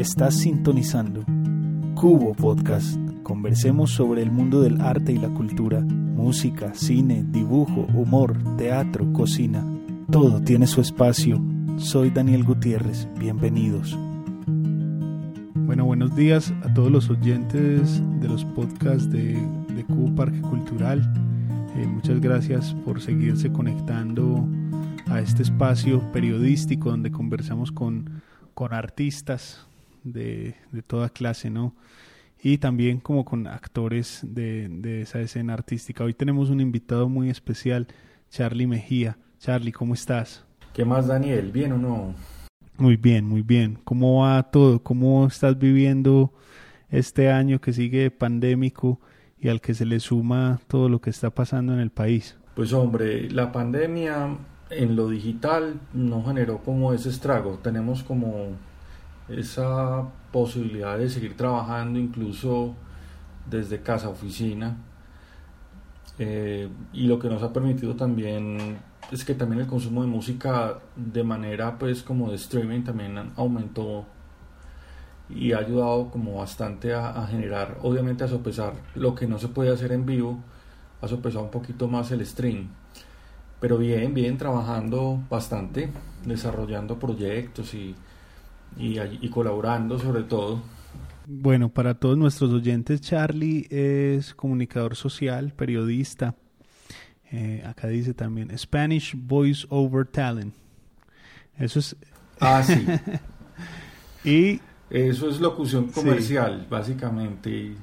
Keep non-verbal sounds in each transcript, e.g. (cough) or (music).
Estás sintonizando Cubo Podcast. Conversemos sobre el mundo del arte y la cultura, música, cine, dibujo, humor, teatro, cocina. Todo tiene su espacio. Soy Daniel Gutiérrez. Bienvenidos. Bueno, buenos días a todos los oyentes de los podcasts de, Cubo Parque Cultural. Eh, muchas gracias por seguirse conectando a este espacio periodístico donde conversamos con, con artistas de, de, toda clase, ¿no? Y también como con actores de, de, esa escena artística. Hoy tenemos un invitado muy especial, Charlie Mejía. Charlie, ¿cómo estás? ¿Qué más, Daniel? ¿Bien o no? Muy bien, muy bien. ¿Cómo va todo? ¿Cómo estás viviendo este año que sigue pandémico y al que se le suma todo lo que está pasando en el país? Pues hombre, la pandemia en lo digital no generó como ese estrago. Tenemos como esa posibilidad de seguir trabajando incluso desde casa, oficina. Eh, y lo que nos ha permitido también es que también el consumo de música de manera pues como de streaming también aumentó y ha ayudado como bastante a, a generar, obviamente a sopesar lo que no se puede hacer en vivo, ha sopesado un poquito más el stream. Pero bien, bien, trabajando bastante, desarrollando proyectos y, y, y colaborando sobre todo. Bueno, para todos nuestros oyentes, Charlie es comunicador social, periodista. Eh, acá dice también Spanish Voice Over Talent. Eso es. Ah, sí. (laughs) y. Eso es locución comercial, sí. básicamente.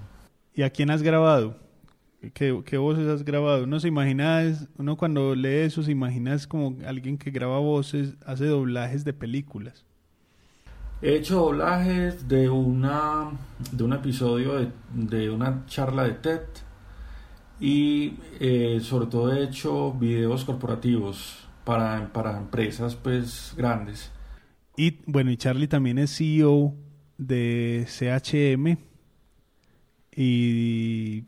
¿Y a quién has grabado? ¿Qué, ¿Qué, voces has grabado? Uno se imagina, uno cuando lee eso se imagina es como alguien que graba voces, hace doblajes de películas. He hecho doblajes de una de un episodio de, de una charla de TED y eh, sobre todo he hecho videos corporativos para, para empresas pues grandes. Y bueno, y Charlie también es CEO de CHM y,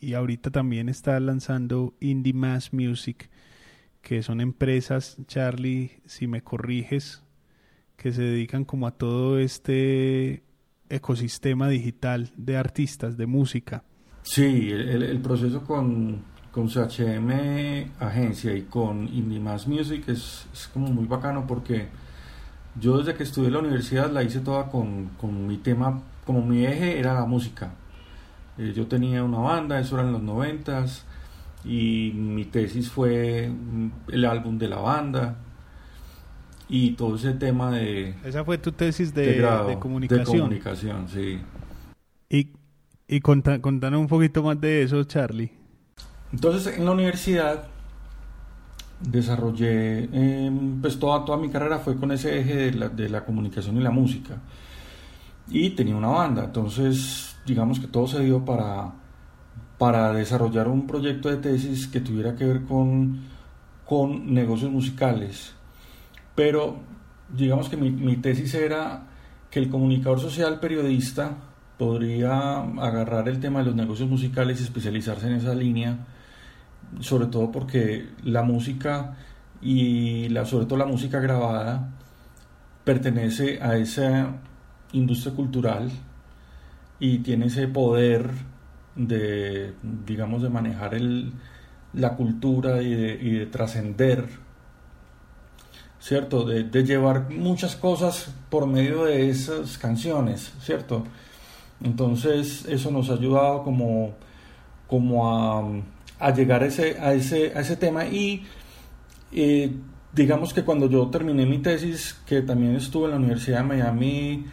y ahorita también está lanzando Indie Mass Music, que son empresas, Charlie, si me corriges, que se dedican como a todo este ecosistema digital de artistas, de música. Sí, el, proceso con, con CHM Agencia y con Indie Music es, es, como muy bacano porque yo desde que estudié en la universidad la hice toda con, con mi tema, como mi eje era la música. Eh, yo tenía una banda, eso era en los noventas, y mi tesis fue el álbum de la banda y todo ese tema de... Esa fue tu tesis de, de, grado, de comunicación. De comunicación, sí. Y, y conta, contanos un poquito más de eso, Charlie. Entonces, en la universidad desarrollé, eh, pues toda, toda mi carrera fue con ese eje de la, de la comunicación y la música. Y tenía una banda, entonces digamos que todo se dio para, para desarrollar un proyecto de tesis que tuviera que ver con, con negocios musicales. Pero digamos que mi, mi tesis era que el comunicador social periodista podría agarrar el tema de los negocios musicales y especializarse en esa línea, sobre todo porque la música y la, sobre todo la música grabada pertenece a esa industria cultural y tiene ese poder de, digamos, de manejar el, la cultura y de, y de trascender, ¿cierto? De, llevar muchas cosas por medio de esas canciones, ¿cierto? Entonces eso nos ha ayudado como, como a, llegar a ese, a, ese, a ese tema y eh, digamos que cuando yo terminé mi tesis, que también estuve en la Universidad de Miami,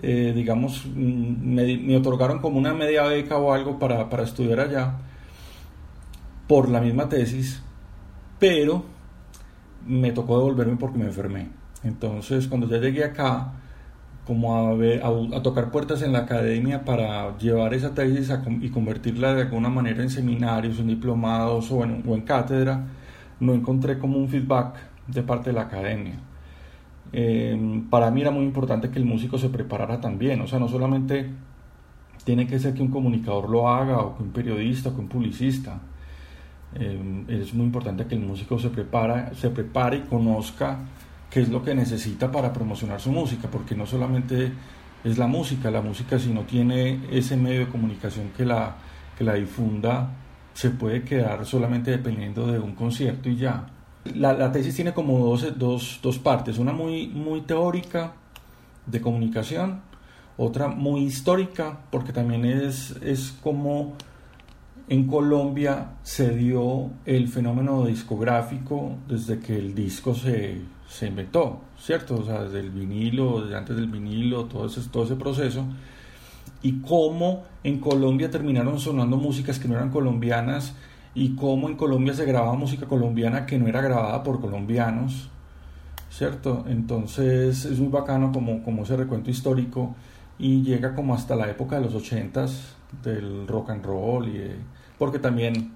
eh, digamos, me, me, otorgaron como una media beca o algo para, para estudiar allá por la misma tesis, pero me tocó devolverme porque me enfermé. Entonces, cuando ya llegué acá, como a, tocar puertas en la academia para llevar esa tesis y convertirla de alguna manera en seminarios, en diplomados o en, o en cátedra, no encontré como un feedback de parte de la academia. Eh, para mí era muy importante que el músico se preparara también, o sea, no solamente tiene que ser que un comunicador lo haga, o que un periodista, o que un publicista. Eh, es muy importante que el músico se, prepara, se prepare y conozca qué es lo que necesita para promocionar su música, porque no solamente es la música. La música si no tiene ese medio de comunicación que la, que la difunda, se puede quedar solamente dependiendo de un concierto y ya. La, tesis tiene como dos, dos, dos, partes, una muy, muy teórica de comunicación, otra muy histórica, porque también es, es como en Colombia se dio el fenómeno discográfico desde que el disco se, se inventó, ¿cierto? O sea, desde el vinilo, desde antes del vinilo, todo ese, todo ese proceso. Y cómo en Colombia terminaron sonando músicas que no eran colombianas y cómo en Colombia se grababa música colombiana que no era grabada por colombianos, ¿cierto? Entonces es muy bacano como, como ese recuento histórico y llega como hasta la época de los ochentas del rock and roll y porque también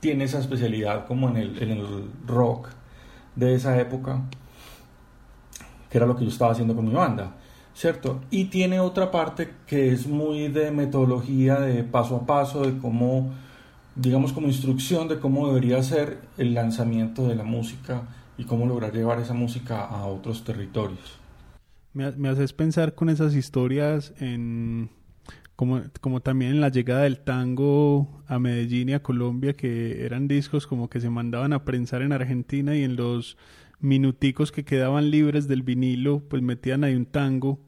tiene esa especialidad como en el, en el rock de esa época que era lo que yo estaba haciendo con mi banda ¿cierto? Y tiene otra parte que es muy de metodología, de paso a paso, de cómo digamos, como instrucción de cómo debería ser el lanzamiento de la música y cómo lograr llevar esa música a otros territorios. Me, me haces pensar con esas historias en como, como también la llegada del tango a Medellín y a Colombia, que eran discos como que se mandaban a prensar en Argentina y en los minuticos que quedaban libres del vinilo, pues metían ahí un tango,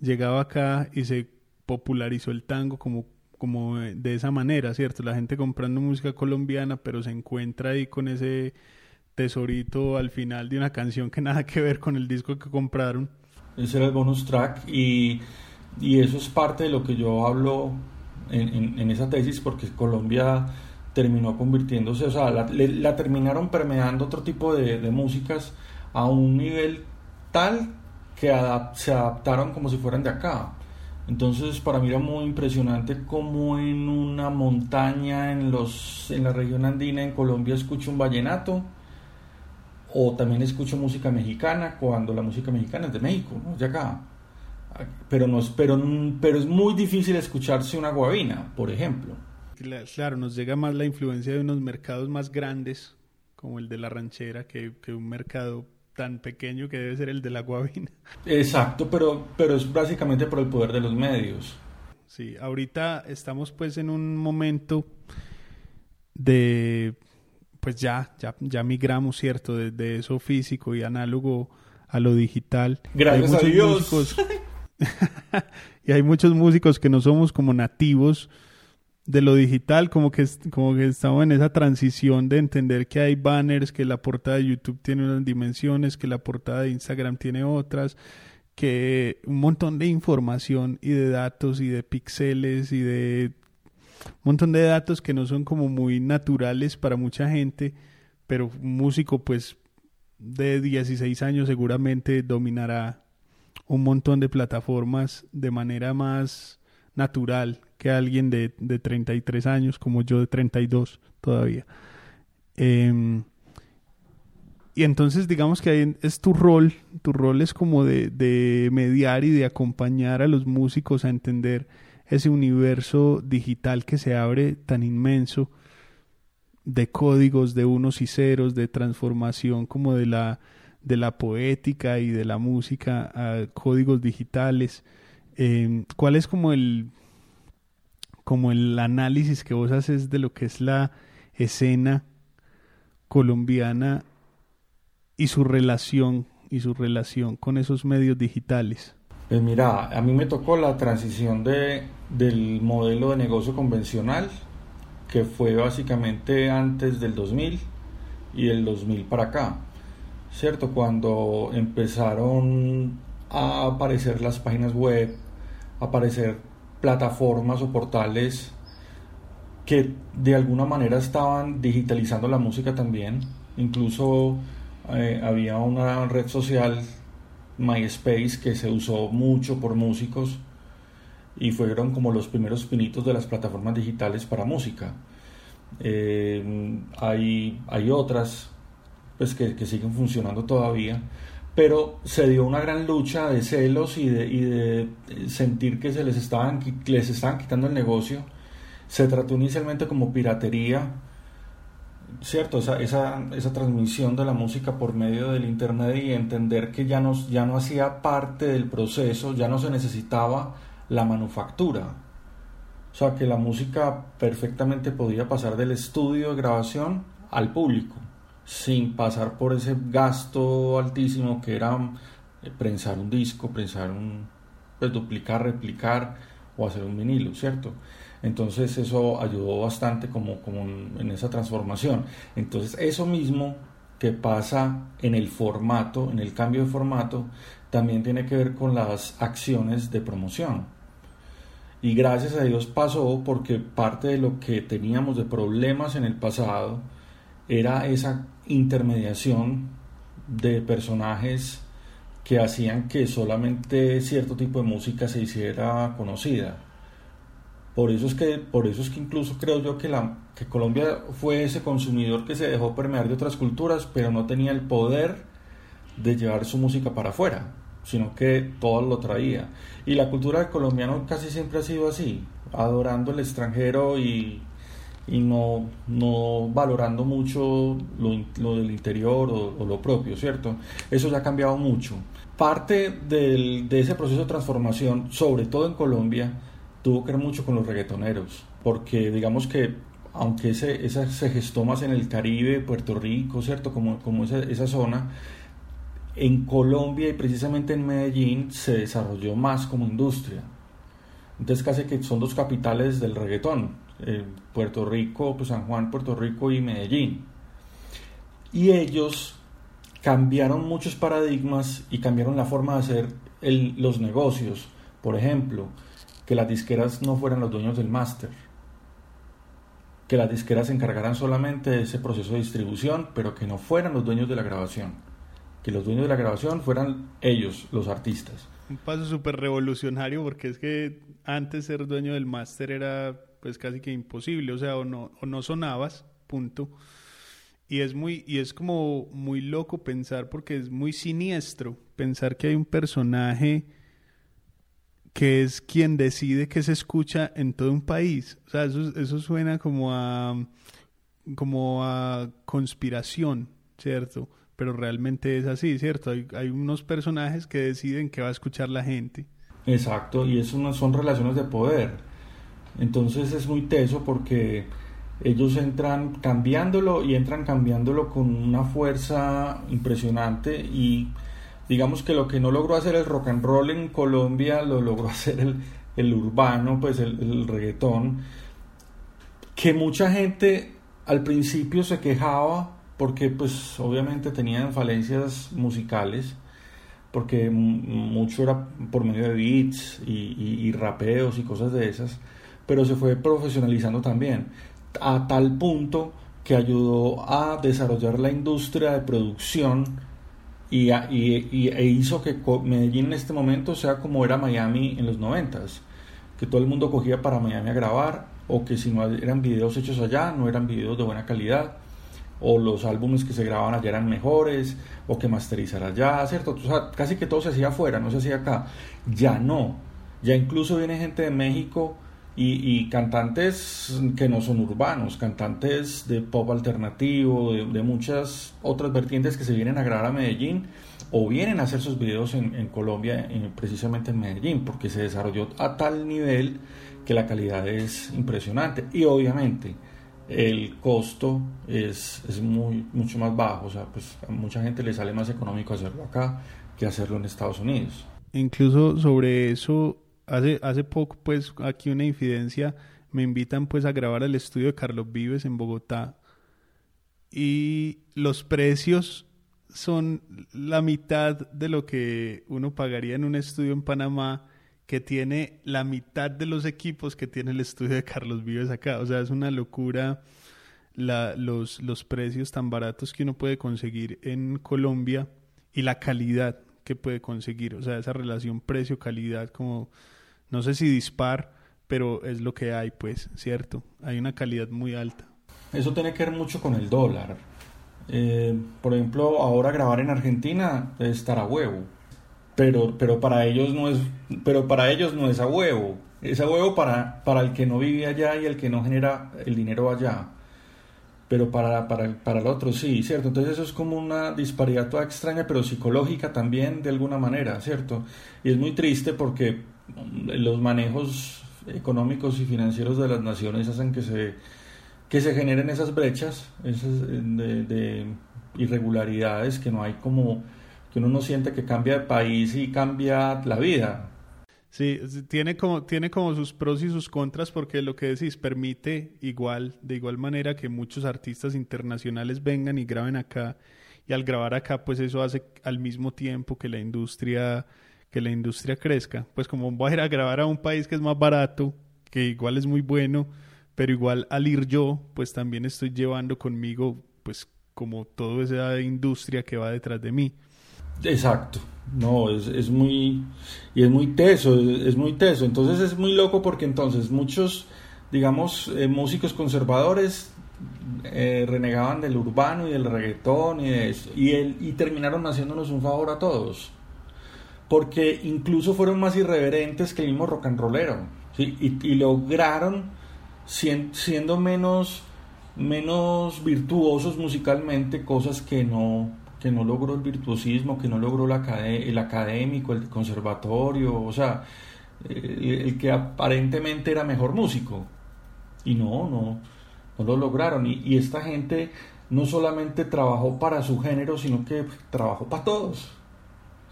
llegaba acá y se popularizó el tango como como de esa manera, ¿cierto? La gente comprando música colombiana, pero se encuentra ahí con ese tesorito al final de una canción que nada que ver con el disco que compraron. Ese era el bonus track y, y eso es parte de lo que yo hablo en, en, esa tesis porque Colombia terminó convirtiéndose, o sea, la, terminaron permeando otro tipo de, de, músicas a un nivel tal que se adaptaron como si fueran de acá. Entonces para mí era muy impresionante como en una montaña en, los, en la región andina en Colombia escucho un vallenato o también escucho música mexicana cuando la música mexicana es de México, ¿no? de acá. Pero, no, pero, pero es muy difícil escucharse una guabina, por ejemplo. Claro, nos llega más la influencia de unos mercados más grandes, como el de la ranchera, que, que un mercado tan pequeño que debe ser el de la guabina. Exacto, pero, pero es básicamente por el poder de los medios. Sí, ahorita estamos pues en un momento de, pues ya, ya, ya migramos, ¿cierto? De, de eso físico y análogo a lo digital. Gracias a Dios. (laughs) (laughs) y hay muchos músicos que no somos como nativos de lo digital, como que, como que estamos en esa transición de entender que hay banners, que la portada de YouTube tiene unas dimensiones, que la portada de Instagram tiene otras, que un montón de información y de datos y de píxeles y de un montón de datos que no son como muy naturales para mucha gente, pero un músico pues de 16 años seguramente dominará un montón de plataformas de manera más natural que alguien de, de 33 años, como yo de 32 todavía. Em, y entonces digamos que ahí es tu rol, tu rol es como de, de, mediar y de acompañar a los músicos a entender ese universo digital que se abre tan inmenso de códigos, de unos y ceros, de transformación como de la, de la poética y de la música a códigos digitales. Em, ¿Cuál es como el, como el análisis que vos haces de lo que es la escena colombiana y su relación y su relación con esos medios digitales. Pues mira, a mí me tocó la transición de, del modelo de negocio convencional, que fue básicamente antes del 2000 y del 2000 para acá, ¿cierto? Cuando empezaron a aparecer las páginas web, aparecer plataformas o portales que de alguna manera estaban digitalizando la música también. Incluso eh, había una red social, MySpace, que se usó mucho por músicos y fueron como los primeros pinitos de las plataformas digitales para música. Eh, hay, hay otras pues, que, siguen funcionando todavía pero se dio una gran lucha de celos y de, de sentir que se les estaban, les quitando el negocio. Se trató inicialmente como piratería, cierto, esa, esa, esa, transmisión de la música por medio del internet y entender que ya no, ya no hacía parte del proceso, ya no se necesitaba la manufactura. O sea, que la música perfectamente podía pasar del estudio de grabación al público, sin pasar por ese gasto altísimo que era eh, prensar un disco, prensar un, pues duplicar, replicar o hacer un vinilo, ¿cierto? Entonces eso ayudó bastante como, como en esa transformación. Entonces eso mismo que pasa en el formato, en el cambio de formato, también tiene que ver con las acciones de promoción. Y gracias a Dios pasó porque parte de lo que teníamos de problemas en el pasado era esa intermediación de personajes que hacían que solamente cierto tipo de música se hiciera conocida. Por eso es que, por eso es que incluso creo yo que, la, que Colombia fue ese consumidor que se dejó permear de otras culturas, pero no tenía el poder de llevar su música para afuera, sino que todo lo traía. Y la cultura del colombiano casi siempre ha sido así, adorando el extranjero y, y no, no valorando mucho lo, lo del interior o, o, lo propio, ¿cierto? Eso ya ha cambiado mucho. Parte del, de ese proceso de transformación, sobre todo en Colombia, tuvo que ver mucho con los reggaetoneros, porque digamos que aunque ese, esa se gestó más en el Caribe, Puerto Rico, ¿cierto? Como, como esa, esa zona, en Colombia y precisamente en Medellín se desarrolló más como industria. Entonces casi que son dos capitales del reggaetón, eh, Puerto Rico, pues San Juan, Puerto Rico y Medellín. Y ellos cambiaron muchos paradigmas y cambiaron la forma de hacer los negocios. Por ejemplo, que las disqueras no fueran los dueños del máster, que las disqueras se encargaran solamente de ese proceso de distribución, pero que no fueran los dueños de la grabación, que los dueños de la grabación fueran ellos, los artistas. Un paso súper revolucionario porque es que antes ser dueño del máster era pues casi que imposible, o sea, o no, o no sonabas, punto. Y es muy, y es como muy loco pensar porque es muy siniestro pensar que hay un personaje que es quien decide que se escucha en todo un país. O sea, eso, eso suena como a, como a conspiración, ¿cierto? Pero realmente es así, ¿cierto? Hay, hay unos personajes que deciden qué va a escuchar la gente. Exacto, y eso son relaciones de poder. Entonces es muy teso porque ellos entran cambiándolo y entran cambiándolo con una fuerza impresionante y digamos que lo que no logró hacer el rock and roll en Colombia lo logró (laughs) hacer el, el urbano, pues el, el, reggaetón, que mucha gente al principio se quejaba porque pues obviamente tenían falencias musicales, porque mucho era por medio de beats y, rapeos y cosas de esas, pero se fue profesionalizando también, a tal punto que ayudó a desarrollar la industria de producción y, e hizo que Medellín en este momento sea como era Miami en los noventas, que todo el mundo cogía para Miami a grabar, o que si no eran videos hechos allá, no eran videos de buena calidad, o los álbumes que se grababan allá eran mejores, o que masterizar allá, ¿cierto? O sea, casi que todo se hacía afuera, no se hacía acá. Ya no, ya incluso viene gente de México y, cantantes que no son urbanos, cantantes de pop alternativo, de, muchas otras vertientes que se vienen a grabar a Medellín o vienen a hacer sus videos en, Colombia, precisamente en Medellín, porque se desarrolló a tal nivel que la calidad es impresionante y obviamente el costo es, es muy, mucho más bajo, o sea, pues a mucha gente le sale más económico hacerlo acá que hacerlo en Estados Unidos. Incluso sobre eso hace, hace poco, pues, aquí una infidencia, me invitan pues a grabar al estudio de Carlos Vives en Bogotá y los precios son la mitad de lo que uno pagaría en un estudio en Panamá que tiene la mitad de los equipos que tiene el estudio de Carlos Vives acá. O sea, es una locura los, los precios tan baratos que uno puede conseguir en Colombia y la calidad que puede conseguir. O sea, esa relación precio-calidad como no sé si dispar, pero es lo que hay, pues, ¿cierto? Hay una calidad muy alta. Eso tiene que ver mucho con el dólar. Eh, por ejemplo, ahora grabar en Argentina es estar a huevo. Pero, pero para ellos no es, pero para ellos no es a huevo. Es a huevo para, para el que no vive allá y el que no genera el dinero allá. pero para, para, para el otro sí, ¿cierto? Entonces eso es como una disparidad toda extraña, pero psicológica también de alguna manera, ¿cierto? Y es muy triste porque los manejos económicos y financieros de las naciones hacen que se, que se generen esas brechas esas de, de irregularidades que no hay como que uno no siente que cambia de país y cambia la vida, Sí, tiene como, tiene como sus pros y sus contras porque lo que decís permite igual, de igual manera que muchos artistas internacionales vengan y graben acá y al grabar acá pues eso hace al mismo tiempo que la industria que la industria crezca. Pues como voy a ir a grabar a un país que es más barato, que igual es muy bueno, pero igual al ir yo pues también estoy llevando conmigo pues como toda esa industria que va detrás de mí. Exacto. No, es, es muy, y es muy teso, es, muy teso. Entonces es muy loco porque entonces muchos, digamos, eh, músicos conservadores eh, renegaban del urbano y del reggaetón y de eso, y, el, y terminaron haciéndonos un favor a todos. Porque incluso fueron más irreverentes que el mismo rock and rollero. y, lograron, siendo menos, menos virtuosos musicalmente, cosas que no, que no logró el virtuosismo, que no logró el académico, el conservatorio, o sea, el, que aparentemente era mejor músico. Y no, no, no lo lograron. Y, esta gente no solamente trabajó para su género, sino que trabajó para todos.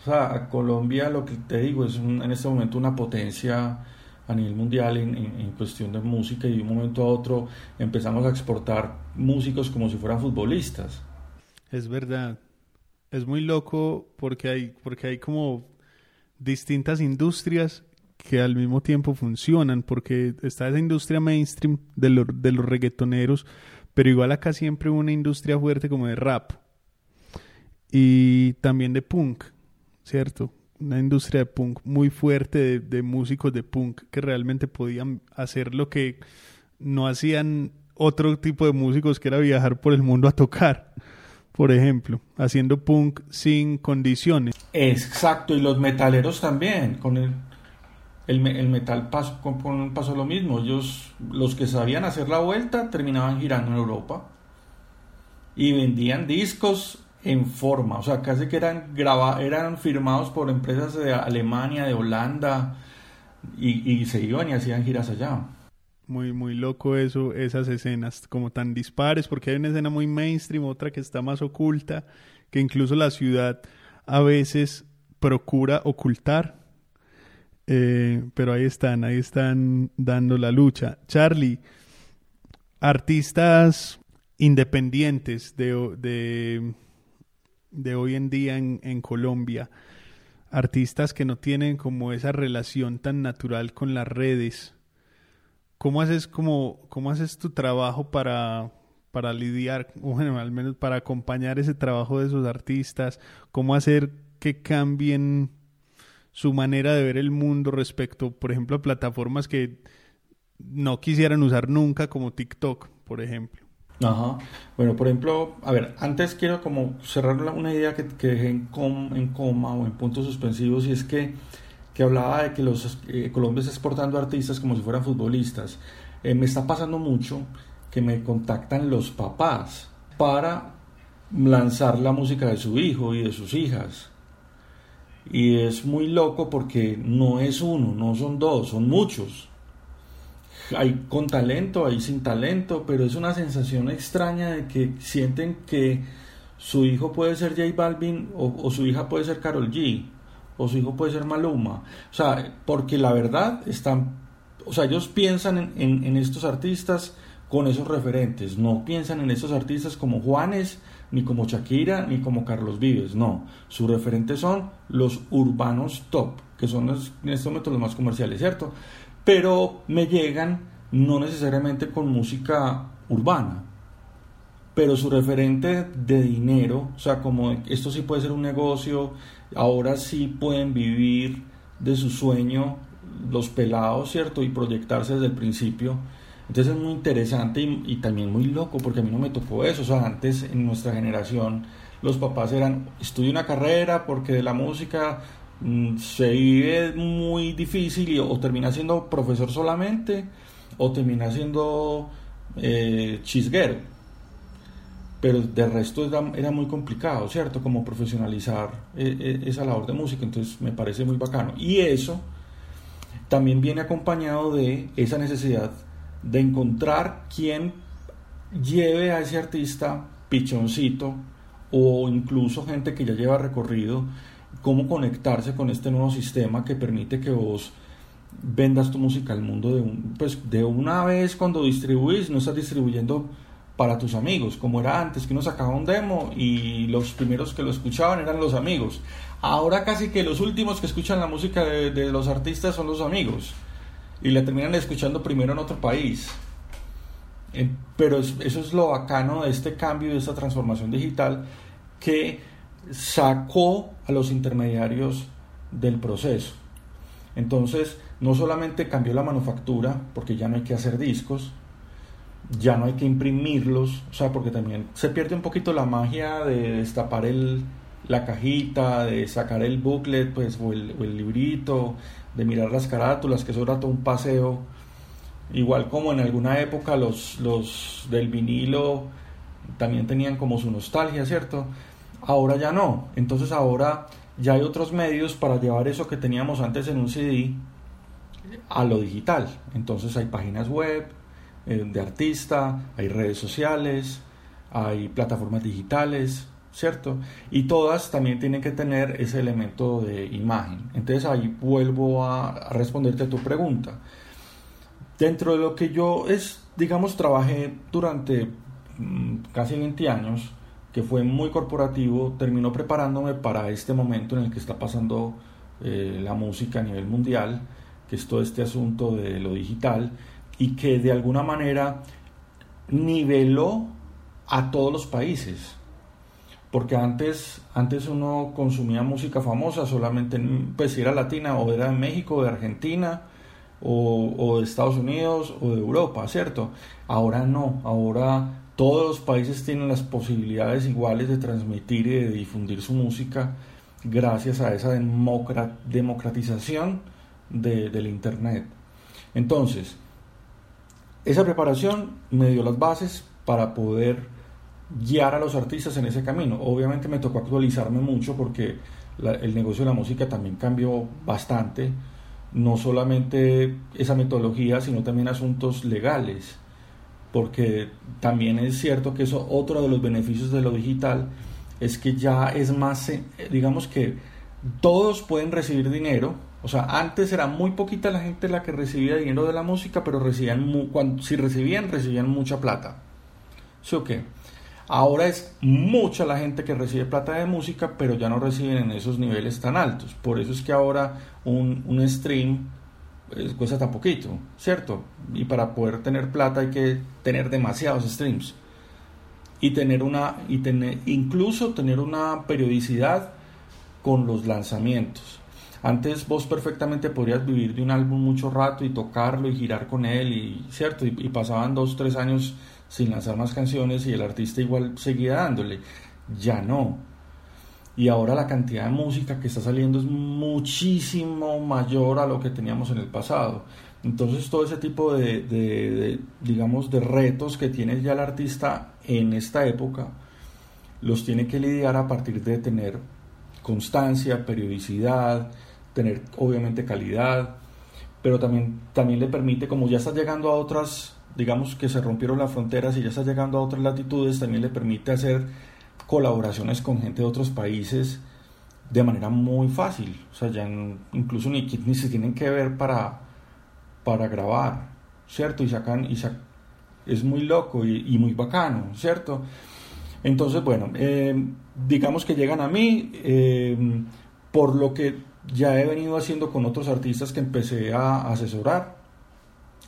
Sea, Colombia, lo que te digo, es en este momento una potencia a nivel mundial en, en, cuestión de música y de un momento a otro empezamos a exportar músicos como si fueran futbolistas. Es verdad es muy loco porque hay, porque hay como distintas industrias que al mismo tiempo funcionan, porque está esa industria mainstream de, los, de los reggaetoneros, pero igual acá siempre hubo una industria fuerte como de rap y también de punk, ¿cierto? Una industria de punk muy fuerte de, músicos de punk que realmente podían hacer lo que no hacían otro tipo de músicos que era viajar por el mundo a tocar por ejemplo, haciendo punk sin condiciones. Exacto, y los metaleros también, con el, el, metal pasó, con, pasó lo mismo, ellos, los que sabían hacer la vuelta, terminaban girando en Europa y vendían discos en forma, o sea, casi que eran, graba, eran firmados por empresas de Alemania, de Holanda, y, se iban y hacían giras allá muy, muy loco eso, esas escenas como tan dispares, porque hay una escena muy mainstream, otra que está más oculta, que incluso la ciudad a veces procura ocultar. Eh, pero ahí están, ahí están dando la lucha. Charlie, artistas independientes de, de, de hoy en día en, Colombia, artistas que no tienen como esa relación tan natural con las redes, ¿Cómo haces, como, cómo haces tu trabajo para, para lidiar, (laughs) bueno, al menos para acompañar ese trabajo de esos artistas? ¿Cómo hacer que cambien su manera de ver el mundo respecto, por ejemplo, a plataformas que no quisieran usar nunca como TikTok, por ejemplo? Ajá. Bueno, por ejemplo, a ver, antes quiero como cerrar una idea que, que dejé en, en coma o en puntos suspensivos y es que que hablaba de que los eh, Colombia está exportando artistas como si fueran futbolistas. Eh, me está pasando mucho que me contactan los papás para lanzar la música de su hijo y de sus hijas. Y es muy loco porque no es uno, no son dos, son muchos. Hay con talento, hay sin talento, pero es una sensación extraña de que sienten que su hijo puede ser J Balvin o, su hija puede ser Carol G o su hijo puede ser Maluma. O sea, porque la verdad están, o sea, ellos piensan en, estos artistas con esos referentes, no piensan en estos artistas como Juanes, ni como Shakira, ni como Carlos Vives, no. Sus referentes son los urbanos top, que son en este momento los más comerciales, ¿cierto? Pero me llegan no necesariamente con música urbana, pero su referente de dinero, o sea, como esto sí puede ser un negocio, ahora sí pueden vivir de su sueño los pelados, ¿cierto? Y proyectarse desde el principio. Entonces es muy interesante y, también muy loco, porque a mí no me tocó eso. O sea, antes en nuestra generación los papás eran, estudia una carrera porque de la música mm, se vive muy difícil o termina siendo profesor solamente o termina siendo eh, chisguero pero de resto era, muy complicado, ¿cierto? Como profesionalizar eh, eh, esa labor de música, entonces me parece muy bacano. Y eso también viene acompañado de esa necesidad de encontrar quien lleve a ese artista pichoncito o incluso gente que ya lleva recorrido, cómo conectarse con este nuevo sistema que permite que vos vendas tu música al mundo de, un, pues de una vez cuando distribuís, no estás distribuyendo para tus amigos, como era antes, que uno sacaba un demo y los primeros que lo escuchaban eran los amigos. Ahora casi que los últimos que escuchan la música de, los artistas son los amigos y la terminan escuchando primero en otro país. Eh, pero eso es lo bacano de este cambio, de esta transformación digital que sacó a los intermediarios del proceso. Entonces, no solamente cambió la manufactura, porque ya no hay que hacer discos, ya no hay que imprimirlos, o sea, porque también se pierde un poquito la magia de destapar el, la cajita, de sacar el booklet, pues, o el, librito, de mirar las carátulas, que eso era todo un paseo. Igual como en alguna época los, los del vinilo también tenían como su nostalgia, ¿cierto? Ahora ya no. Entonces ahora ya hay otros medios para llevar eso que teníamos antes en un CD a lo digital. Entonces hay páginas web, eh, de artista, hay redes sociales, hay plataformas digitales, ¿cierto? Y todas también tienen que tener ese elemento de imagen. Entonces ahí vuelvo a, responderte a tu pregunta. Dentro de lo que yo es, digamos, trabajé durante mm, casi 20 años, que fue muy corporativo, terminó preparándome para este momento en el que está pasando eh, la música a nivel mundial, que es todo este asunto de lo digital y que de alguna manera niveló a todos los países. Porque antes, antes uno consumía música famosa solamente, pues si era latina o era de México, de Argentina, o, o, de Estados Unidos o de Europa, ¿cierto? Ahora no, ahora todos los países tienen las posibilidades iguales de transmitir y de difundir su música gracias a esa democratización de, del Internet. Entonces, esa preparación me dio las bases para poder guiar a los artistas en ese camino. Obviamente me tocó actualizarme mucho porque el negocio de la música también cambió bastante. No solamente esa metodología, sino también asuntos legales. Porque también es cierto que eso, otro de los beneficios de lo digital, es que ya es más, eh, digamos que todos pueden recibir dinero, o sea, antes era muy poquita la gente la que recibía dinero de la música, pero recibían si recibían, recibían mucha plata. ¿Sí o qué? Ahora es mucha la gente que recibe plata de música, pero ya no reciben en esos niveles tan altos. Por eso es que ahora un, un stream pues, cuesta tan poquito, ¿cierto? Y para poder tener plata hay que tener demasiados streams. Y tener una, y tener, incluso tener una periodicidad con los lanzamientos. Antes vos perfectamente podrías vivir de un álbum mucho rato y tocarlo y girar con él, y, ¿cierto? Y, pasaban dos, tres años sin lanzar más canciones y el artista igual seguía dándole. Ya no. Y ahora la cantidad de música que está saliendo es muchísimo mayor a lo que teníamos en el pasado. Entonces todo ese tipo de, digamos, de retos que tiene ya el artista en esta época, los tiene que lidiar a partir de tener constancia, periodicidad, tener obviamente calidad, pero también, también le permite, como ya está llegando a otras, digamos que se rompieron las fronteras y ya está llegando a otras latitudes, también le permite hacer colaboraciones con gente de otros países de manera muy fácil. O sea, ya incluso ni, ni se tienen que ver para, para grabar, ¿cierto? Y sacan, y es muy loco y, muy bacano, ¿cierto? Entonces, bueno, eh, digamos que llegan a mí, eh, por lo que ya he venido haciendo con otros artistas que empecé a asesorar.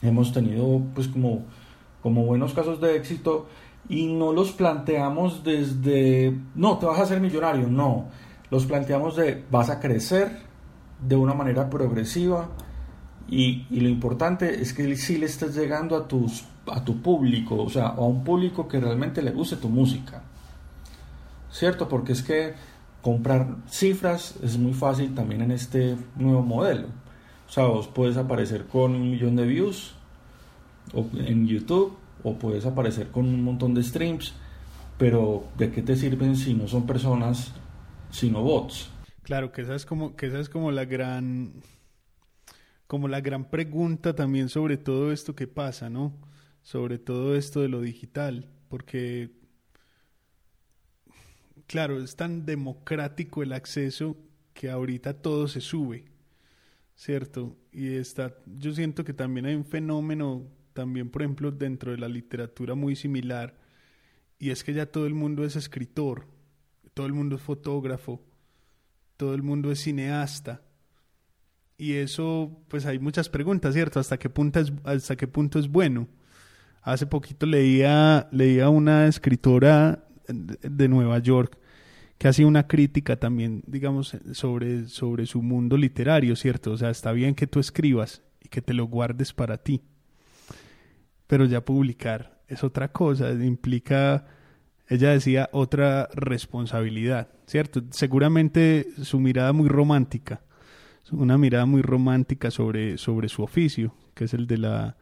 Hemos tenido pues como, como buenos casos de éxito y no los planteamos desde, no, te vas a hacer millonario, no, los planteamos de, vas a crecer de una manera progresiva y, y lo importante es que sí le estés llegando a, tus, a tu público, o sea, a un público que realmente le guste tu música, ¿cierto? Porque es que comprar cifras es muy fácil también en este nuevo modelo. O sea, vos puedes aparecer con un millón de views en YouTube o puedes aparecer con un montón de streams, pero ¿de qué te sirven si no son personas, sino bots? Claro, que esa es como, que esa es como la gran como la gran pregunta también sobre todo esto que pasa, ¿no? Sobre todo esto de lo digital, porque claro, es tan democrático el acceso que ahorita todo se sube, ¿cierto? Y está, yo siento que también hay un fenómeno, también por ejemplo, dentro de la literatura muy similar, y es que ya todo el mundo es escritor, todo el mundo es fotógrafo, todo el mundo es cineasta. Y eso, pues hay muchas preguntas, ¿cierto? ¿Hasta qué punto es, hasta qué punto es bueno? Hace poquito leía, leía una escritora de Nueva York que hacía una crítica también, digamos, sobre, sobre su mundo literario, ¿cierto? O sea, está bien que tú escribas y que te lo guardes para ti, pero ya publicar es otra cosa, implica, ella decía, otra responsabilidad, ¿cierto? Seguramente su mirada muy romántica, una mirada muy romántica sobre, sobre su oficio, que es el de la,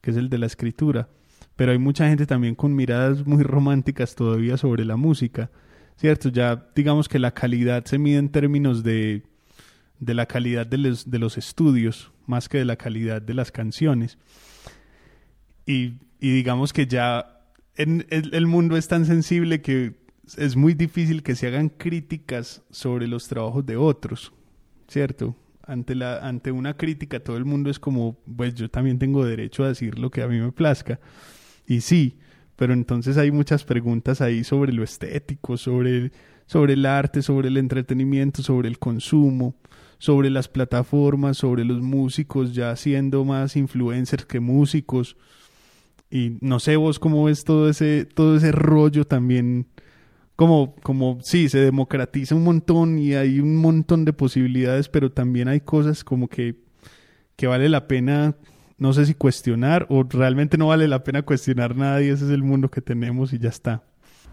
que es el de la escritura, pero hay mucha gente también con miradas muy románticas todavía sobre la música, ¿cierto? Ya digamos que la calidad se mide en términos de, de la calidad de los, de los estudios más que de la calidad de las canciones. Y, y digamos que ya en, el, el mundo es tan sensible que es muy difícil que se hagan críticas sobre los trabajos de otros, ¿cierto? Ante, la, ante una crítica todo el mundo es como, pues yo también tengo derecho a decir lo que a mí me plazca. Y sí, pero entonces hay muchas preguntas ahí sobre lo estético, sobre, sobre el arte, sobre el entretenimiento, sobre el consumo, sobre las plataformas, sobre los músicos ya siendo más influencers que músicos. Y no sé vos cómo ves todo ese, todo ese rollo también, como, como sí, se democratiza un montón y hay un montón de posibilidades, pero también hay cosas como que, que vale la pena no sé si cuestionar o realmente no vale la pena cuestionar nada y ese es el mundo que tenemos y ya está.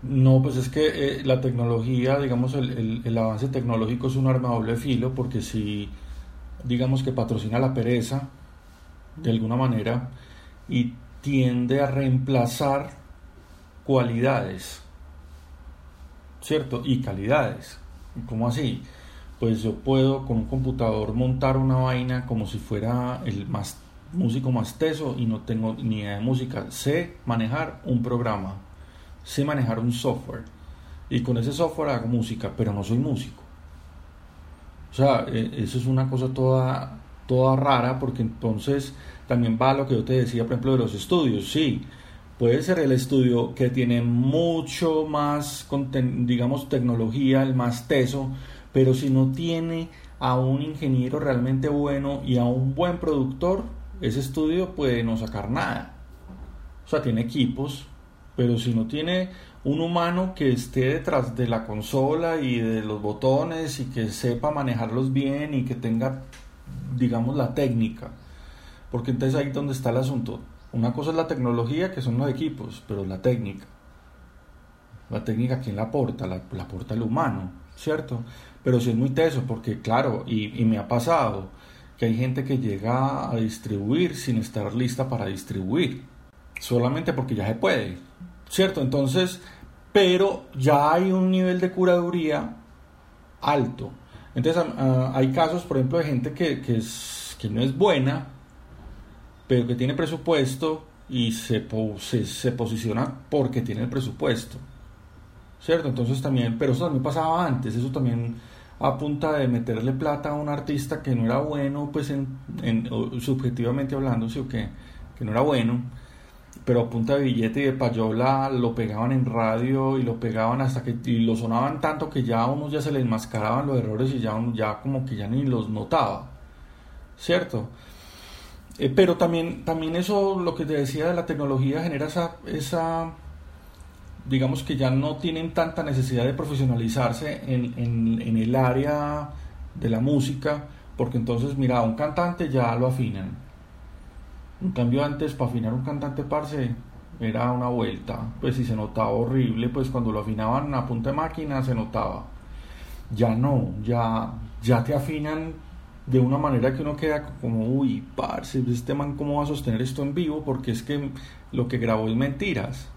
No, pues es que eh, la tecnología, digamos, el, el, avance tecnológico es un arma doble filo porque si, digamos, que patrocina la pereza, de alguna manera, y tiende a reemplazar cualidades, ¿cierto? Y calidades. ¿Cómo así? Pues yo puedo con un computador montar una vaina como si fuera el más músico más teso y no tengo ni idea de música. Sé manejar un programa, sé manejar un software y con ese software hago música, pero no soy músico. O sea, e, eso es una cosa toda, toda rara porque entonces también va lo que yo te decía, por ejemplo, de los estudios. Sí, puede ser el estudio que tiene mucho más, digamos, tecnología, el más teso, pero si no tiene a un ingeniero realmente bueno y a un buen productor, ese estudio puede no sacar nada. O sea, tiene equipos, pero si no tiene un humano que esté detrás de la consola y de los botones y que sepa manejarlos bien y que tenga, digamos, la técnica. Porque entonces ahí es donde está el asunto. Una cosa es la tecnología, que son los equipos, pero la técnica. La técnica, ¿quién la aporta? La, aporta el humano, ¿cierto? Pero si es muy teso, porque claro, y me ha pasado, que hay gente que llega a distribuir sin estar lista para distribuir, solamente porque ya se puede, ¿cierto? Entonces, pero ya hay un nivel de curaduría alto. Entonces, hay casos, por ejemplo, de gente que, que, es, que no es buena, pero que tiene presupuesto y se, se, se posiciona porque tiene el presupuesto. ¿Cierto? Entonces también, pero eso también pasaba antes, eso también a punta de meterle plata a un artista que no era bueno, pues en, subjetivamente hablando, sí o que, que no era bueno, pero a punta de billete y de payola lo pegaban en radio y lo pegaban hasta que y lo sonaban tanto que ya a unos ya se les enmascaraban los errores y ya, ya como que ya ni los notaba, ¿cierto? Eh, pero también, también eso, lo que te decía de la tecnología, genera esa, esa digamos que ya no tienen tanta necesidad de profesionalizarse en, en, el área de la música, porque entonces, mira, un cantante ya lo afinan. En cambio, antes, para afinar un cantante, parce, era una vuelta, pues si se notaba horrible, pues cuando lo afinaban a punta de máquina se notaba. Ya no, ya, ya te afinan de una manera que uno queda como, uy, parce, este man cómo va a sostener esto en vivo, porque es que lo que grabó es mentiras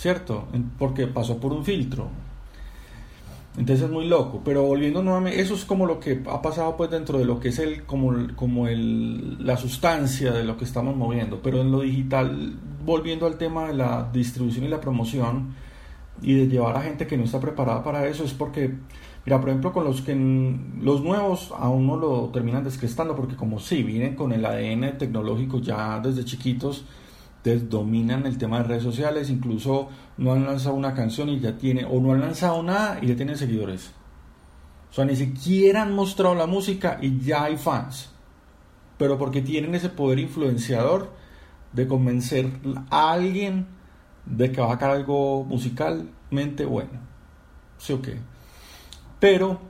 ¿cierto? Porque pasó por un filtro. Entonces es muy loco, pero volviendo nuevamente, eso es como lo que ha pasado pues dentro de lo que es el como, como el, la sustancia de lo que estamos moviendo, pero en lo digital, volviendo al tema de la distribución y la promoción y de llevar a gente que no está preparada para eso, es porque, mira, por ejemplo, con los que los nuevos aún no lo terminan descrestando, porque como sí, vienen con el ADN tecnológico ya desde chiquitos, dominan el tema de redes sociales, incluso no han lanzado una canción y ya tiene, o no han lanzado nada y ya tienen seguidores. O sea, ni siquiera han mostrado la música y ya hay fans. Pero porque tienen ese poder influenciador de convencer a alguien de que va a sacar algo musicalmente bueno. Sí o qué. Pero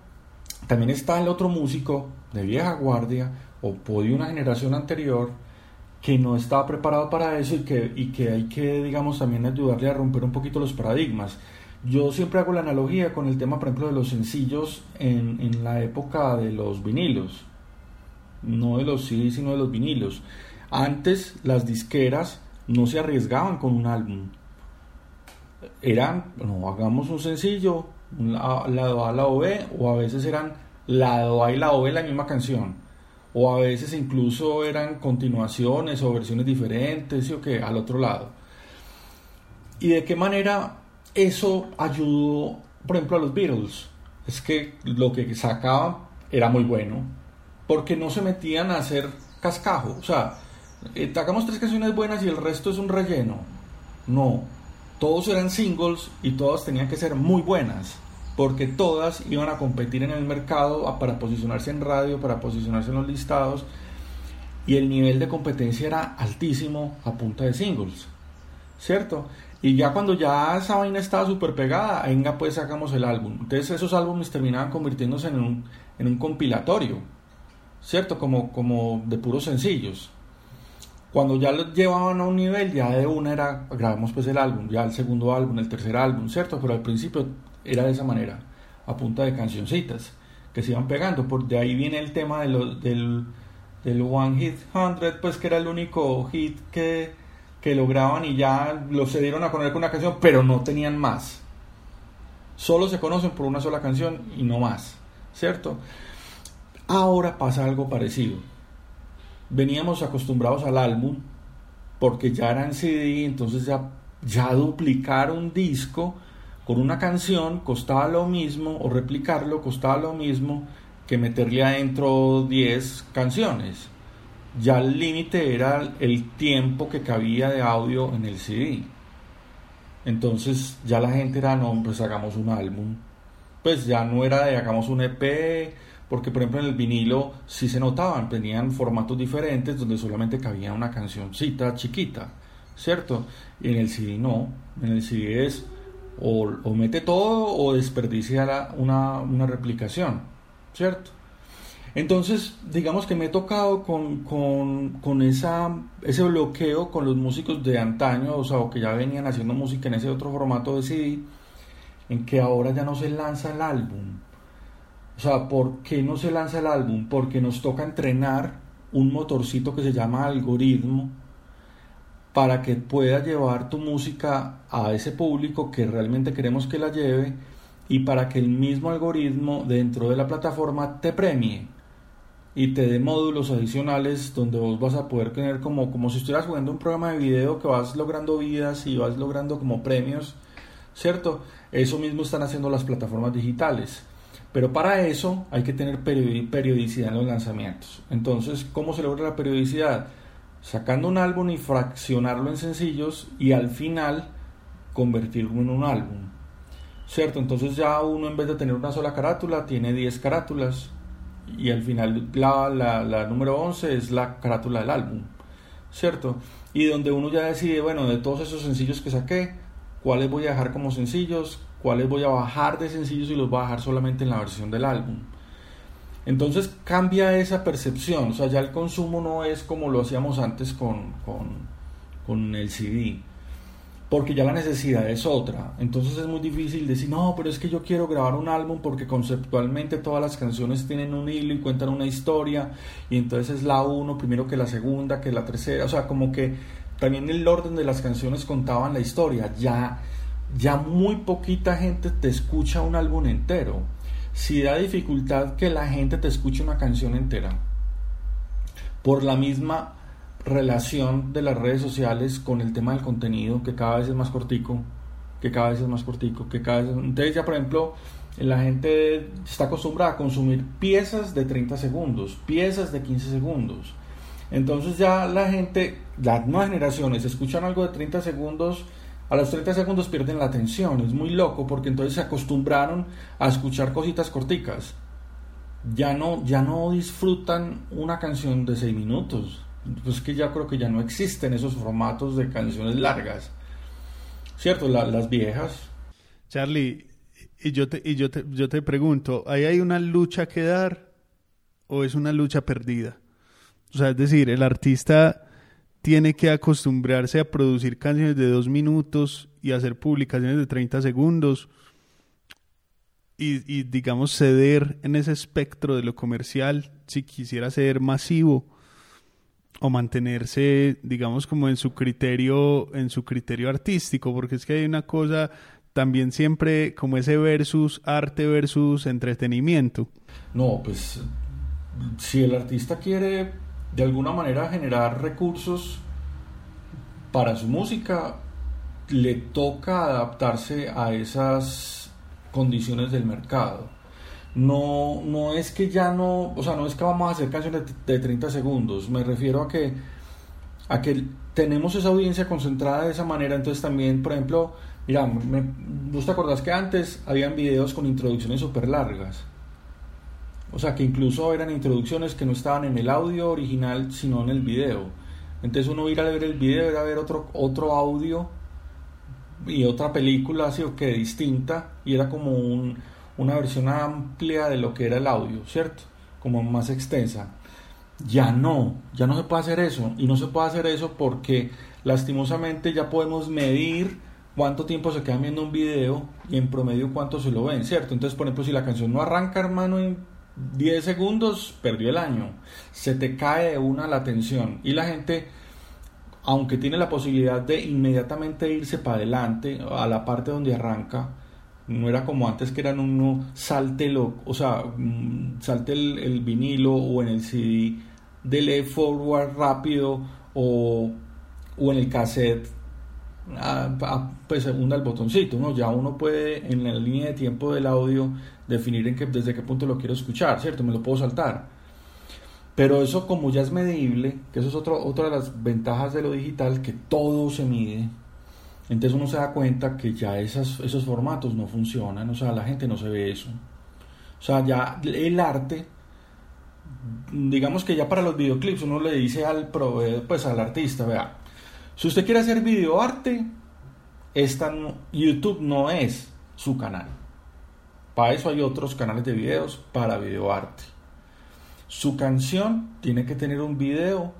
también está el otro músico de vieja guardia o de una generación anterior que no estaba preparado para eso y que, y que hay que, digamos, también ayudarle a romper un poquito los paradigmas. Yo siempre hago la analogía con el tema, por ejemplo, de los sencillos en, en la época de los vinilos, no de los CDs, sino de los vinilos. Antes las disqueras no se arriesgaban con un álbum. Eran, no, hagamos un sencillo, lado A, lado B, o a veces eran lado A y lado B la misma canción o a veces incluso eran continuaciones o versiones diferentes, o que al otro lado. ¿Y de qué manera eso ayudó, por ejemplo, a los Beatles? Es que lo que sacaban era muy bueno, porque no se metían a hacer cascajo, o sea, eh, sacamos tres canciones buenas y el resto es un relleno. No, todos eran singles y todas tenían que ser muy buenas porque todas iban a competir en el mercado para posicionarse en radio, para posicionarse en los listados, y el nivel de competencia era altísimo a punta de singles, ¿cierto? Y ya cuando ya esa vaina estaba súper pegada, venga pues sacamos el álbum. Entonces esos álbumes terminaban convirtiéndose en un, en un compilatorio, ¿cierto? Como, como de puros sencillos. Cuando ya lo llevaban a un nivel, ya de una era, grabamos pues el álbum, ya el segundo álbum, el tercer álbum, ¿cierto? Pero al principio era de esa manera, a punta de cancioncitas que se iban pegando. Por de ahí viene el tema de del, del One Hit 100, pues que era el único hit que, que lograban y ya lo se dieron a poner con una canción, pero no tenían más. Solo se conocen por una sola canción y no más, ¿cierto? Ahora pasa algo parecido. Veníamos acostumbrados al álbum porque ya era en CD, entonces ya, ya un disco con una canción costaba lo mismo, o replicarlo costaba lo mismo que meterle adentro 10 canciones. Ya el límite era el tiempo que cabía de audio en el CD. Entonces ya la gente era, no, pues hagamos un álbum. Pues ya no era de hagamos un EP, porque por ejemplo en el vinilo sí se notaban, tenían formatos diferentes donde solamente cabía una cancioncita chiquita, ¿cierto? Y en el CD no, en el CD es o, mete todo o desperdicia una, una, replicación, ¿cierto? Entonces, digamos que me he tocado con, con, con, esa, ese bloqueo con los músicos de antaño, o sea, o que ya venían haciendo música en ese otro formato de CD, en que ahora ya no se lanza el álbum. O sea, ¿por qué no se lanza el álbum? Porque nos toca entrenar un motorcito que se llama algoritmo, para que pueda llevar tu música a ese público que realmente queremos que la lleve y para que el mismo algoritmo dentro de la plataforma te premie y te dé módulos adicionales donde vos vas a poder tener como, como si estuvieras jugando un programa de video que vas logrando vidas y vas logrando como premios, ¿cierto? Eso mismo están haciendo las plataformas digitales. Pero para eso hay que tener periodicidad en los lanzamientos. Entonces, ¿cómo se logra la periodicidad? Sacando un álbum y fraccionarlo en sencillos y al final convertirlo en un álbum. ¿Cierto? Entonces ya uno en vez de tener una sola carátula tiene 10 carátulas y al final la, número 11 es la carátula del álbum. ¿Cierto? Y donde uno ya decide, bueno, de todos esos sencillos que saqué, cuáles voy a dejar como sencillos, cuáles voy a bajar de sencillos y los voy a dejar solamente en la versión del álbum. Entonces cambia esa percepción, o sea, ya el consumo no es como lo hacíamos antes con, con, el CD, porque ya la necesidad es otra. Entonces es muy difícil decir, no, pero es que yo quiero grabar un álbum porque conceptualmente todas las canciones tienen un hilo y cuentan una historia, y entonces es la uno primero que la segunda, que la tercera, o sea, como que también el orden de las canciones contaban la historia, ya ya muy poquita gente te escucha un álbum entero. Si da dificultad que la gente te escuche una canción entera, por la misma relación de las redes sociales con el tema del contenido, que cada vez es más cortico, que cada vez es más cortico, que cada vez... Entonces ya, por ejemplo, la gente está acostumbrada a consumir piezas de 30 segundos, piezas de 15 segundos. Entonces ya la gente, las nuevas generaciones, escuchan algo de 30 segundos, a los 30 segundos pierden la atención. Es muy loco porque entonces se acostumbraron a escuchar cositas corticas. Ya no, ya no disfrutan una canción de 6 minutos. Pues que ya creo que ya no existen esos formatos de canciones largas. ¿Cierto? las viejas. Charlie, y yo te, y yo te, yo te pregunto, ¿ahí hay una lucha que dar o es una lucha perdida? O sea, es decir, el artista tiene que acostumbrarse a producir canciones de dos minutos y hacer publicaciones de 30 segundos y, y, digamos ceder en ese espectro de lo comercial si quisiera ser masivo o mantenerse digamos como en su criterio en su criterio artístico porque es que hay una cosa también siempre como ese versus arte versus entretenimiento. No pues si el artista quiere de alguna manera generar recursos para su música, le toca adaptarse a esas condiciones del mercado. No, no es que ya no, o sea, no es que vamos a hacer canciones de, 30 segundos, me refiero a que, a que tenemos esa audiencia concentrada de esa manera, entonces también, por ejemplo, mira, me, ¿vos te acordás que antes habían videos con introducciones súper largas? O sea, que incluso eran introducciones que no estaban en el audio original, sino en el video. Entonces uno ir a ver el video era ver otro, otro audio y otra película así o que distinta y era como un, una versión amplia de lo que era el audio, ¿cierto? Como más extensa. Ya no, ya no se puede hacer eso y no se puede hacer eso porque lastimosamente ya podemos medir cuánto tiempo se quedan viendo un video y en promedio cuánto se lo ven, ¿cierto? Entonces, por ejemplo, si la canción no arranca, hermano, en 10 segundos, perdió el año. Se te cae de una la atención. Y la gente, aunque tiene la posibilidad de inmediatamente irse para adelante, a la parte donde arranca, no era como antes que eran uno salte lo, o sea, mm, salte el, vinilo o en el CD, dele forward rápido o, o en el cassette a, pues según el botoncito, ¿no? Ya uno puede en la línea de tiempo del audio definir en desde qué punto lo quiero escuchar, ¿cierto? Me lo puedo saltar. Pero eso como ya es medible, que eso es otro, otra de las ventajas de lo digital, que todo se mide, entonces uno se da cuenta que ya esos formatos no funcionan, o sea, la gente no se ve eso. O sea, ya el arte, digamos que ya para los videoclips uno le dice al proveedor, pues al artista, vea, si usted quiere hacer videoarte, esta YouTube no es su canal. Para eso hay otros canales de videos para videoarte. Su canción tiene que tener un video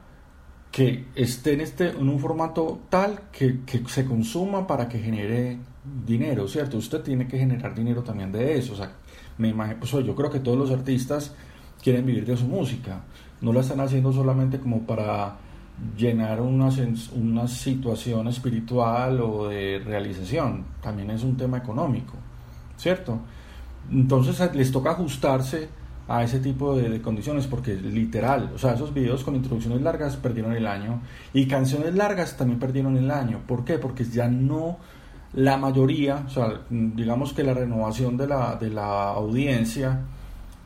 que esté en, este, en un formato tal que, se consuma para que genere dinero, ¿cierto? Usted tiene que generar dinero también de eso. O sea, me imagino, pues, yo creo que todos los artistas quieren vivir de su música. No la están haciendo solamente como para llenar una, una situación espiritual o de realización, también es un tema económico, ¿cierto? Entonces les toca ajustarse a ese tipo de, condiciones porque literal, o sea, esos videos con introducciones largas perdieron el año y canciones largas también perdieron el año. ¿Por qué? Porque ya no la mayoría, o sea, digamos que la renovación de la, de la audiencia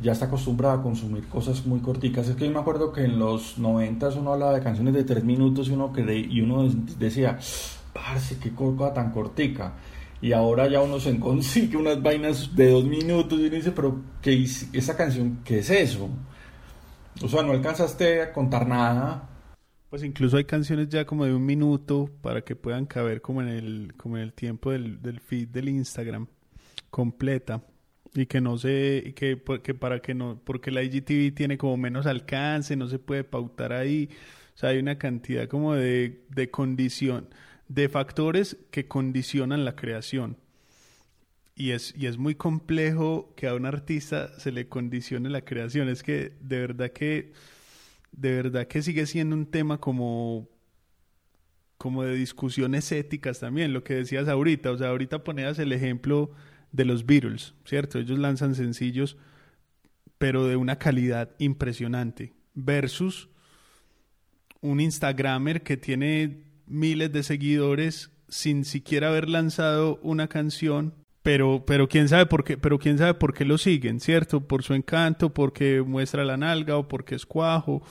ya está acostumbrada a consumir cosas muy corticas. Es que yo me acuerdo que en los 90 uno hablaba de canciones de 3 minutos y uno, y uno decía, parce, qué cosa tan cortica. Y ahora ya uno se consigue unas vainas de 2 minutos y uno dice, pero ¿qué esa canción qué es eso? O sea, no alcanzaste a contar nada. Pues incluso hay canciones ya como de un minuto para que puedan caber como en el, como en el tiempo del, del feed del Instagram completa y que no sé, que, que para que no, porque la IGTV tiene como menos alcance, no se puede pautar ahí. O sea, hay una cantidad como de, de condición, de factores que condicionan la creación. Y es, y es muy complejo que a un artista se le condicione la creación. Es que de verdad que, de verdad que sigue siendo un tema como como de discusiones éticas también, lo que decías ahorita, o sea, ahorita ponías el ejemplo de los Beatles, ¿cierto? Ellos lanzan sencillos, pero de una calidad impresionante, versus un Instagramer que tiene miles de seguidores sin siquiera haber lanzado una canción, pero, pero quién sabe por qué, pero quién sabe por qué lo siguen, ¿cierto? Por su encanto, porque muestra la nalga o porque es cuajo.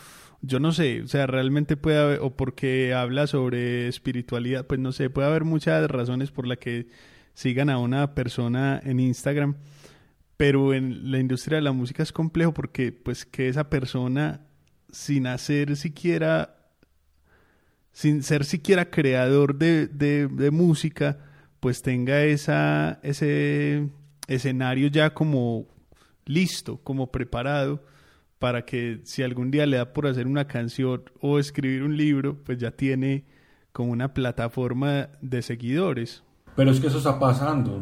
Yo no sé, o sea, realmente puede haber, o porque habla sobre espiritualidad, pues no sé, puede haber muchas razones por las que sigan a una persona en Instagram, pero en la industria de la música es complejo porque pues que esa persona sin hacer siquiera sin ser siquiera creador de, de, música, pues tenga esa, ese escenario ya como listo, como preparado, para que si algún día le da por hacer una canción o escribir un libro, pues ya tiene como una plataforma de seguidores. Pero es que eso está pasando.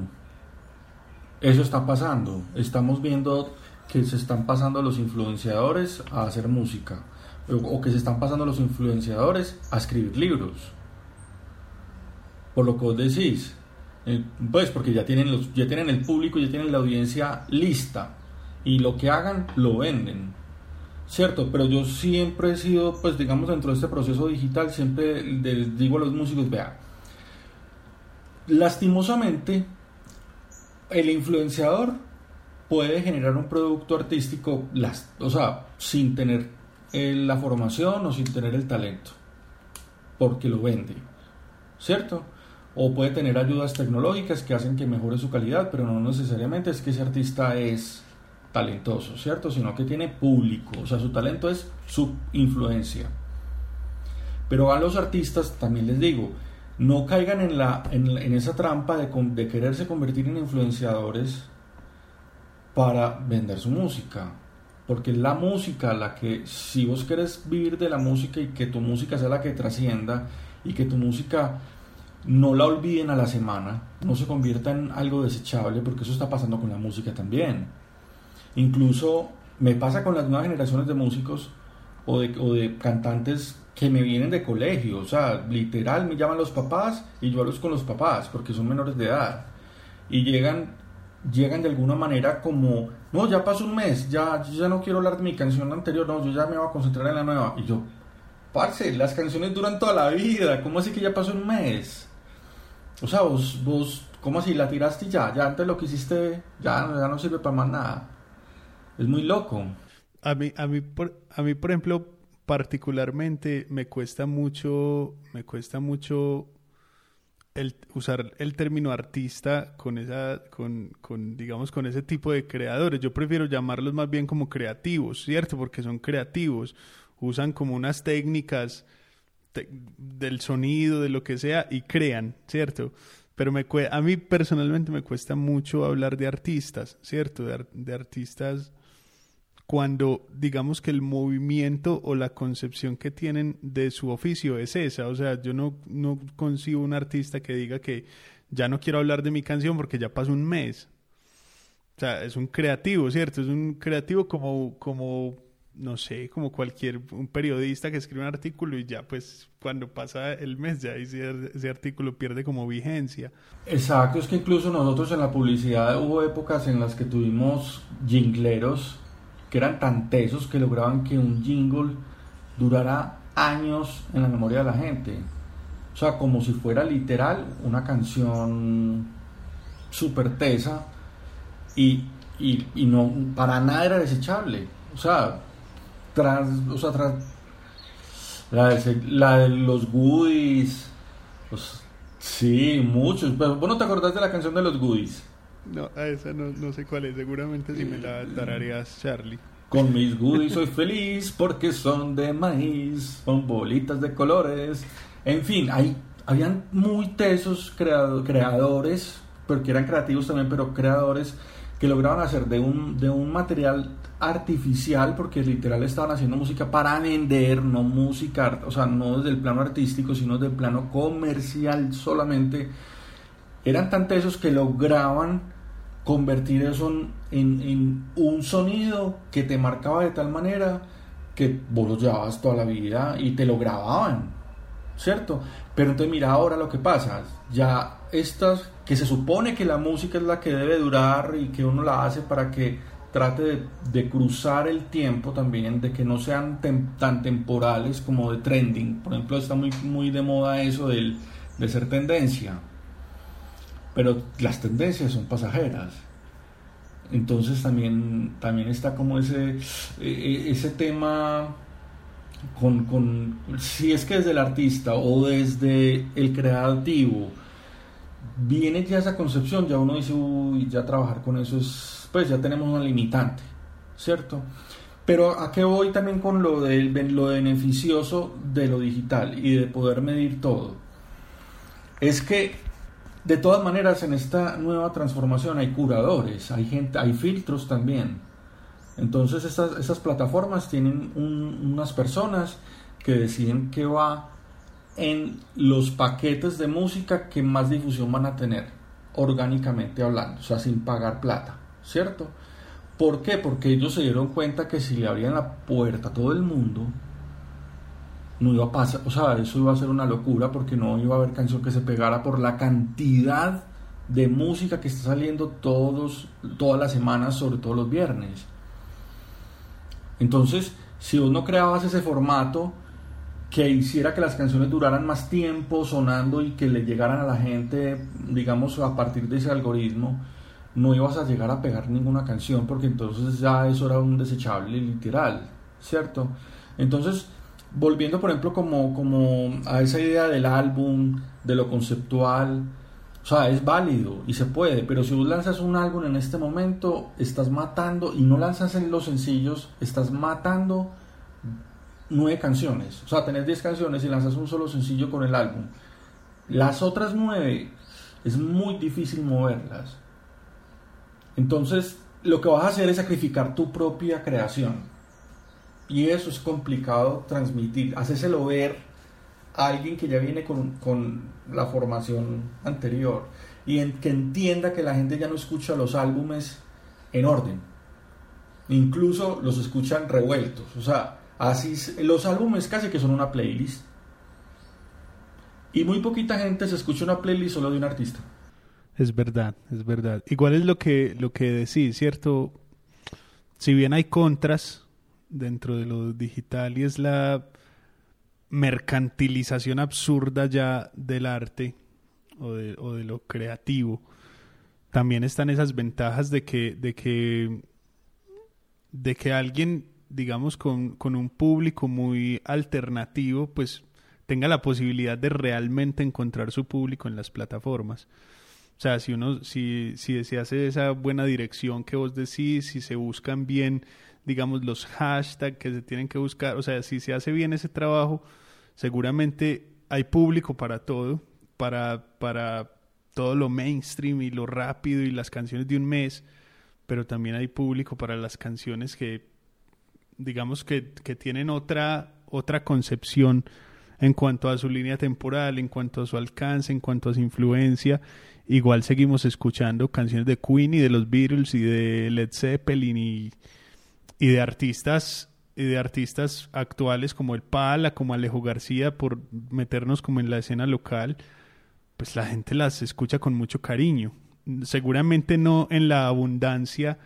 Eso está pasando. Estamos viendo que se están pasando los influenciadores a hacer música o que se están pasando los influenciadores a escribir libros. Por lo que vos decís, eh, pues porque ya tienen, los, ya tienen el público, ya tienen la audiencia lista y lo que hagan lo venden. Cierto, pero yo siempre he sido, pues digamos, dentro de este proceso digital, siempre les digo a los músicos, vea, lastimosamente, el influenciador puede generar un producto artístico, o sea, sin tener la formación o sin tener el talento, porque lo vende, ¿cierto? O puede tener ayudas tecnológicas que hacen que mejore su calidad, pero no necesariamente es que ese artista es talentoso, ¿cierto? Sino que tiene público, o sea, su talento es su influencia. Pero a los artistas también les digo, no caigan en, la, en, esa trampa de quererse convertir en influenciadores para vender su música porque la música la que, si vos querés vivir de la música y que tu música sea la que trascienda y que tu música no la olviden a la semana, no se convierta en algo desechable, porque eso está pasando con la música también. Incluso me pasa con las nuevas generaciones de músicos o de, o de cantantes que me vienen de colegio, o sea, literal me llaman los papás y yo hablo con los papás porque son menores de edad y llegan llegan de alguna manera como, no, ya pasó un mes, ya, ya no quiero hablar de mi canción anterior, no, yo ya me voy a concentrar en la nueva. Y yo, parce, las canciones duran toda la vida, ¿cómo así que ya pasó un mes? O sea, vos, vos ¿cómo así? La tiraste ya, ya antes lo que hiciste, ya, ya no sirve para más nada. Es muy loco. A mí, a mí, por, a mí, por ejemplo, particularmente me cuesta mucho, me cuesta mucho el, usar el término artista con esa, con, con, digamos, con ese tipo de creadores. Yo prefiero llamarlos más bien como creativos, ¿cierto? Porque son creativos, usan como unas técnicas del sonido, de lo que sea, y crean, ¿cierto? Pero me a mí personalmente me cuesta mucho hablar de artistas, ¿cierto? de artistas cuando digamos que el movimiento o la concepción que tienen de su oficio es esa. O sea, yo no, no concibo un artista que diga que ya no quiero hablar de mi canción porque ya pasó un mes. O sea, es un creativo, ¿cierto? Es un creativo como, como no sé, como cualquier un periodista que escribe un artículo y ya pues cuando pasa el mes ya ese, ese artículo pierde como vigencia. Exacto, es que incluso nosotros en la publicidad hubo épocas en las que tuvimos jingleros que eran tan tesos que lograban que un jingle durara años en la memoria de la gente. O sea, como si fuera literal una canción súper tesa y, no, para nada era desechable. O sea, tras, o sea, tras la de, la de los goodies, pues, sí, muchos. Pero vos no te acordás de la canción de los goodies. No, a esa no, no sé cuál es. Seguramente si me la tararías, Charlie. Con mis goodies soy feliz porque son de maíz, son bolitas de colores. En fin, hay, habían muy tesos creadores, porque eran creativos también, pero creadores que lograban hacer de un, de un material artificial, porque literal estaban haciendo música para vender, no música, o sea, no desde el plano artístico, sino desde el plano comercial solamente eran tan tesos que lograban convertir eso en, un sonido que te marcaba de tal manera que vos lo llevabas toda la vida y te lo grababan. ¿cierto? Pero entonces mira ahora lo que pasa, ya estas que se supone que la música es la que debe durar y que uno la hace para que trate de, cruzar el tiempo también, de que no sean tan temporales como de trending. Por ejemplo, está muy, muy de moda eso del, de ser tendencia, pero las tendencias son pasajeras. Entonces también, también está como ese, e, e, ese tema con, con, si es que desde el artista o desde el creativo viene ya esa concepción, ya uno dice, uy, ya trabajar con eso es, pues ya tenemos una limitante, ¿cierto? Pero a qué voy también con lo, de lo beneficioso de lo digital y de poder medir todo. Es que de todas maneras en esta nueva transformación hay curadores, hay gente, hay filtros también. Entonces estas plataformas tienen unas personas que deciden qué va en los paquetes de música que más difusión van a tener, orgánicamente hablando, o sea, sin pagar plata, ¿cierto? ¿Por qué? Porque ellos se dieron cuenta que si le abrían la puerta a todo el mundo, no iba a pasar, o sea, eso iba a ser una locura porque no iba a haber canción que se pegara por la cantidad de música que está saliendo todos, todas las semanas, sobre todo los viernes. Entonces, si vos no creabas ese formato, que hiciera que las canciones duraran más tiempo sonando y que le llegaran a la gente, digamos, a partir de ese algoritmo, no ibas a llegar a pegar ninguna canción porque entonces ya eso era un desechable literal, ¿cierto? Entonces, volviendo por ejemplo como, como a esa idea del álbum, de lo conceptual, o sea, es válido y se puede, pero si vos lanzas un álbum en este momento, estás matando y no lanzas en los sencillos, estás matando nueve canciones. O sea, tenés diez canciones y lanzas un solo sencillo con el álbum. Las otras nueve es muy difícil moverlas. Entonces, lo que vas a hacer es sacrificar tu propia creación. Y eso es complicado transmitir. Hacéselo ver a alguien que ya viene con, con la formación anterior y que entienda que la gente ya no escucha los álbumes en orden. Incluso los escuchan revueltos. O sea, Así, los álbumes casi que son una playlist. Y muy poquita gente se escucha una playlist solo de un artista. Es verdad, es verdad. Igual es lo que, lo que decís, ¿cierto? Si bien hay contras dentro de lo digital y es la mercantilización absurda ya del arte o de, lo creativo, también están esas ventajas de que, de que, de que alguien digamos, con, con un público muy alternativo, pues tenga la posibilidad de realmente encontrar su público en las plataformas. O sea, si uno, si, si se hace esa buena dirección que vos decís, si se buscan bien, digamos, los hashtags que se tienen que buscar, o sea, si se hace bien ese trabajo, seguramente hay público para todo, para, para todo lo mainstream y lo rápido y las canciones de un mes, pero también hay público para las canciones que digamos que, que tienen otra, otra concepción en cuanto a su línea temporal, en cuanto a su alcance, en cuanto a su influencia. Igual seguimos escuchando canciones de Queen y de los Beatles y de Led Zeppelin y, y de artistas y de artistas actuales como el Pala, como Alejo García, por meternos como en la escena local, pues la gente las escucha con mucho cariño. Seguramente no en la abundancia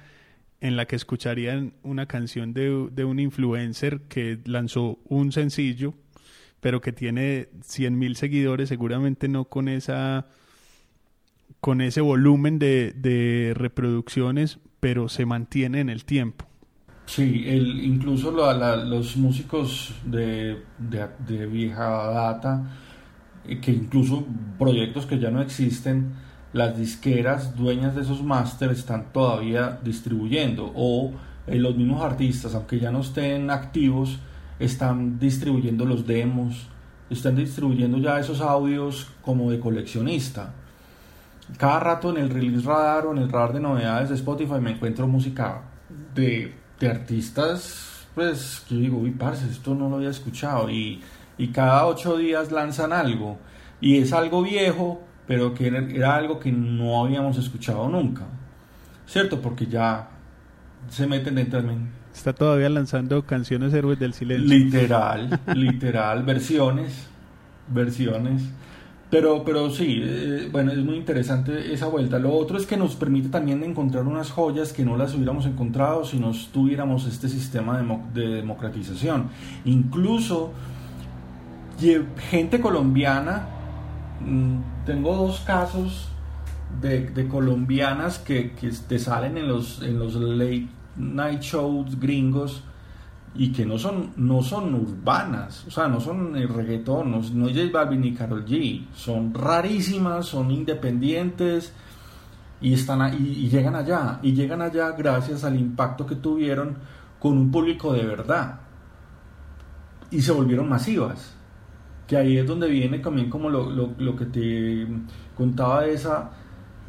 en la que escucharían una canción de, de un influencer que lanzó un sencillo, pero que tiene 100 mil seguidores, seguramente no con esa con ese volumen de, de reproducciones, pero se mantiene en el tiempo. Sí, el, incluso los músicos de, de, de, vieja data, eh, que incluso proyectos que ya no existen, las disqueras dueñas de esos máster están todavía distribuyendo o eh, los mismos artistas, aunque ya no estén activos, están distribuyendo los demos, están distribuyendo ya esos audios como de coleccionista. Cada rato en el release radar o en el radar de novedades de Spotify me encuentro música de, de artistas, pues que digo, uy, parce, esto no lo había escuchado y, y cada ocho días lanzan algo y es algo viejo pero que era, algo que no habíamos escuchado nunca, ¿cierto? Porque ya se meten dentro de Está todavía lanzando canciones héroes del silencio. Literal, literal, versiones, versiones. Pero, pero sí, eh, bueno, es muy interesante esa vuelta. Lo otro es que nos permite también encontrar unas joyas que no las hubiéramos encontrado si no tuviéramos este sistema de, democratización. Incluso gente colombiana, mm, tengo dos casos de, colombianas que, que, te salen en los, en los late night shows gringos y que no son, no son urbanas, o sea, no son reggaetón, no, no es J Balvin ni Carol G, son rarísimas, son independientes y, están y, llegan allá, y llegan allá gracias al impacto que tuvieron con un público de verdad. Y se volvieron masivas, que ahí es donde viene también como lo, lo, lo que te contaba de, esa,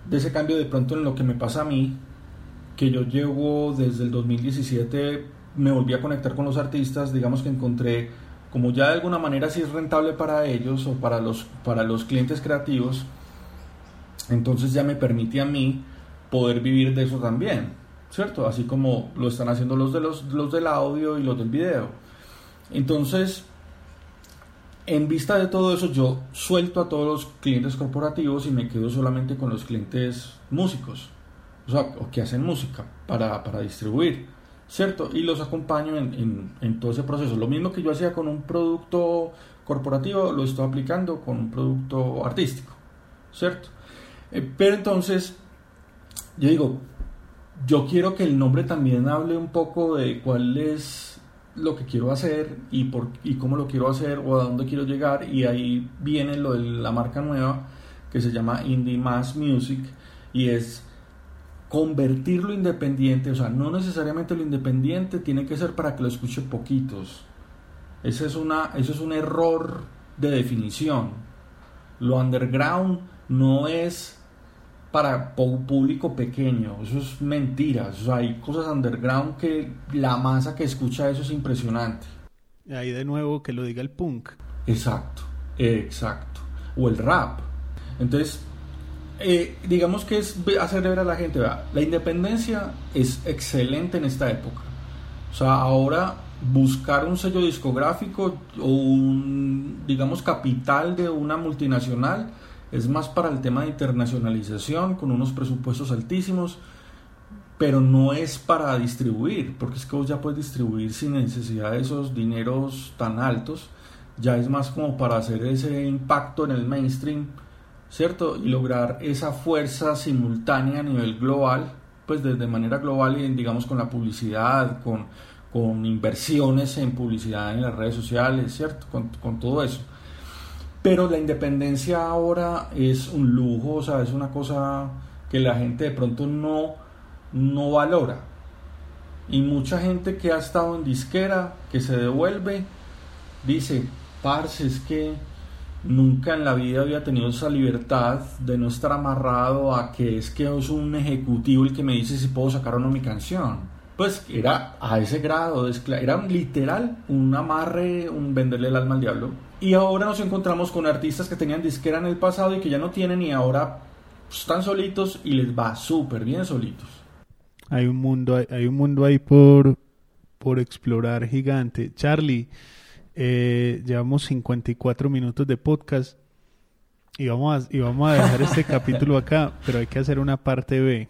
de ese cambio de pronto en lo que me pasa a mí, que yo llevo desde el 2017 me volví a conectar con los artistas, digamos que encontré, como ya de alguna manera si es rentable para ellos o para los, para los clientes creativos, entonces ya me permite a mí poder vivir de eso también, ¿cierto? Así como lo están haciendo los, de los, los del audio y los del video. Entonces, en vista de todo eso, yo suelto a todos los clientes corporativos y me quedo solamente con los clientes músicos, o sea, que hacen música para, para distribuir. ¿Cierto? Y los acompaño en, en, todo ese proceso. Lo mismo que yo hacía con un producto corporativo, lo estoy aplicando con un producto artístico, ¿cierto? Eh, pero entonces, yo digo, yo quiero que el nombre también hable un poco de cuál es lo que quiero hacer y, por, y cómo lo quiero hacer o a dónde quiero llegar y ahí viene lo de la marca nueva que se llama Indie Mass Music y es convertirlo independiente, o sea, no necesariamente lo independiente tiene que ser para que lo escuche poquitos. Ese es, una, eso es un error de definición. Lo underground no es para público pequeño, eso es mentira. O sea, hay cosas underground que la masa que escucha eso es impresionante. Ahí de nuevo que lo diga el punk. Exacto, exacto. O el rap. Entonces, eh, digamos que es hacerle ver a la gente, la independencia es excelente en esta época. O sea, ahora buscar un sello discográfico o un, digamos, capital de una multinacional es más para el tema de internacionalización con unos presupuestos altísimos, pero no es para distribuir, porque es que vos ya puedes distribuir sin necesidad de esos dineros tan altos, ya es más como para hacer ese impacto en el mainstream ¿cierto? Y lograr esa fuerza simultánea a nivel global, pues desde manera global digamos con la publicidad, con, con inversiones en publicidad en las redes sociales, ¿cierto? Con, con, todo eso. Pero la independencia ahora es un lujo, o sea, es una cosa que la gente de pronto no, no valora. Y mucha gente que ha estado en disquera, que se devuelve, dice, parce, es que nunca en la vida había tenido esa libertad de no estar amarrado a que es que es un ejecutivo el que me dice si puedo sacar o no mi canción. Pues era a ese grado, era literal un amarre, un venderle el alma al diablo. Y ahora nos encontramos con artistas que tenían disquera en el pasado y que ya no tienen y ahora están solitos y les va súper bien solitos. Hay un mundo, hay un mundo ahí por, por explorar gigante. Charlie, eh, llevamos 54 minutos de podcast y vamos a, y vamos a dejar este (laughs) capítulo acá, pero hay que hacer una parte B.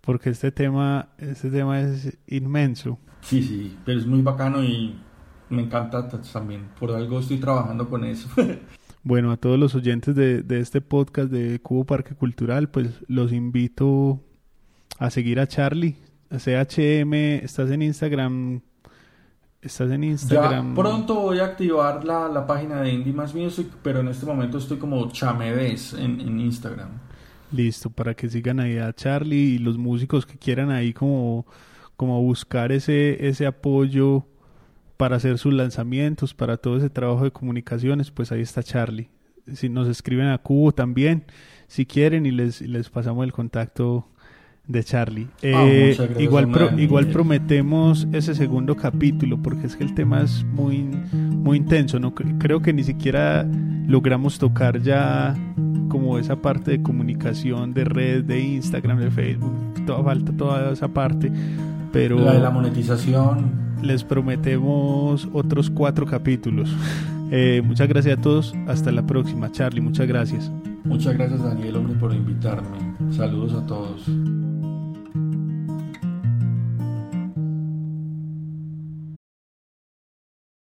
Porque este tema, este tema es inmenso. Sí, sí, pero es muy bacano y me encanta también. Por algo estoy trabajando con eso. (laughs) bueno, a todos los oyentes de, de este podcast de Cubo Parque Cultural, pues los invito a seguir a Charlie. CHM, estás en Instagram Estás en Instagram. Ya pronto voy a activar la, la página de Indie Mass Music, pero en este momento estoy como Chamedes en, en Instagram. Listo, para que sigan ahí a Charlie y los músicos que quieran ahí como, como buscar ese, ese apoyo para hacer sus lanzamientos, para todo ese trabajo de comunicaciones, pues ahí está Charlie. Si nos escriben a Cubo también, si quieren, y les, les pasamos el contacto de Charlie. Ah, eh, igual, igual prometemos ese segundo capítulo porque es que el tema es muy, muy intenso. No creo que ni siquiera logramos tocar ya como esa parte de comunicación de red, de Instagram, de Facebook. Toda falta toda esa parte. Pero la de la monetización. Les prometemos otros cuatro capítulos. (laughs) Eh, muchas gracias a todos. Hasta la próxima, Charlie. Muchas gracias. Muchas gracias, Daniel, hombre, por invitarme. Saludos a todos.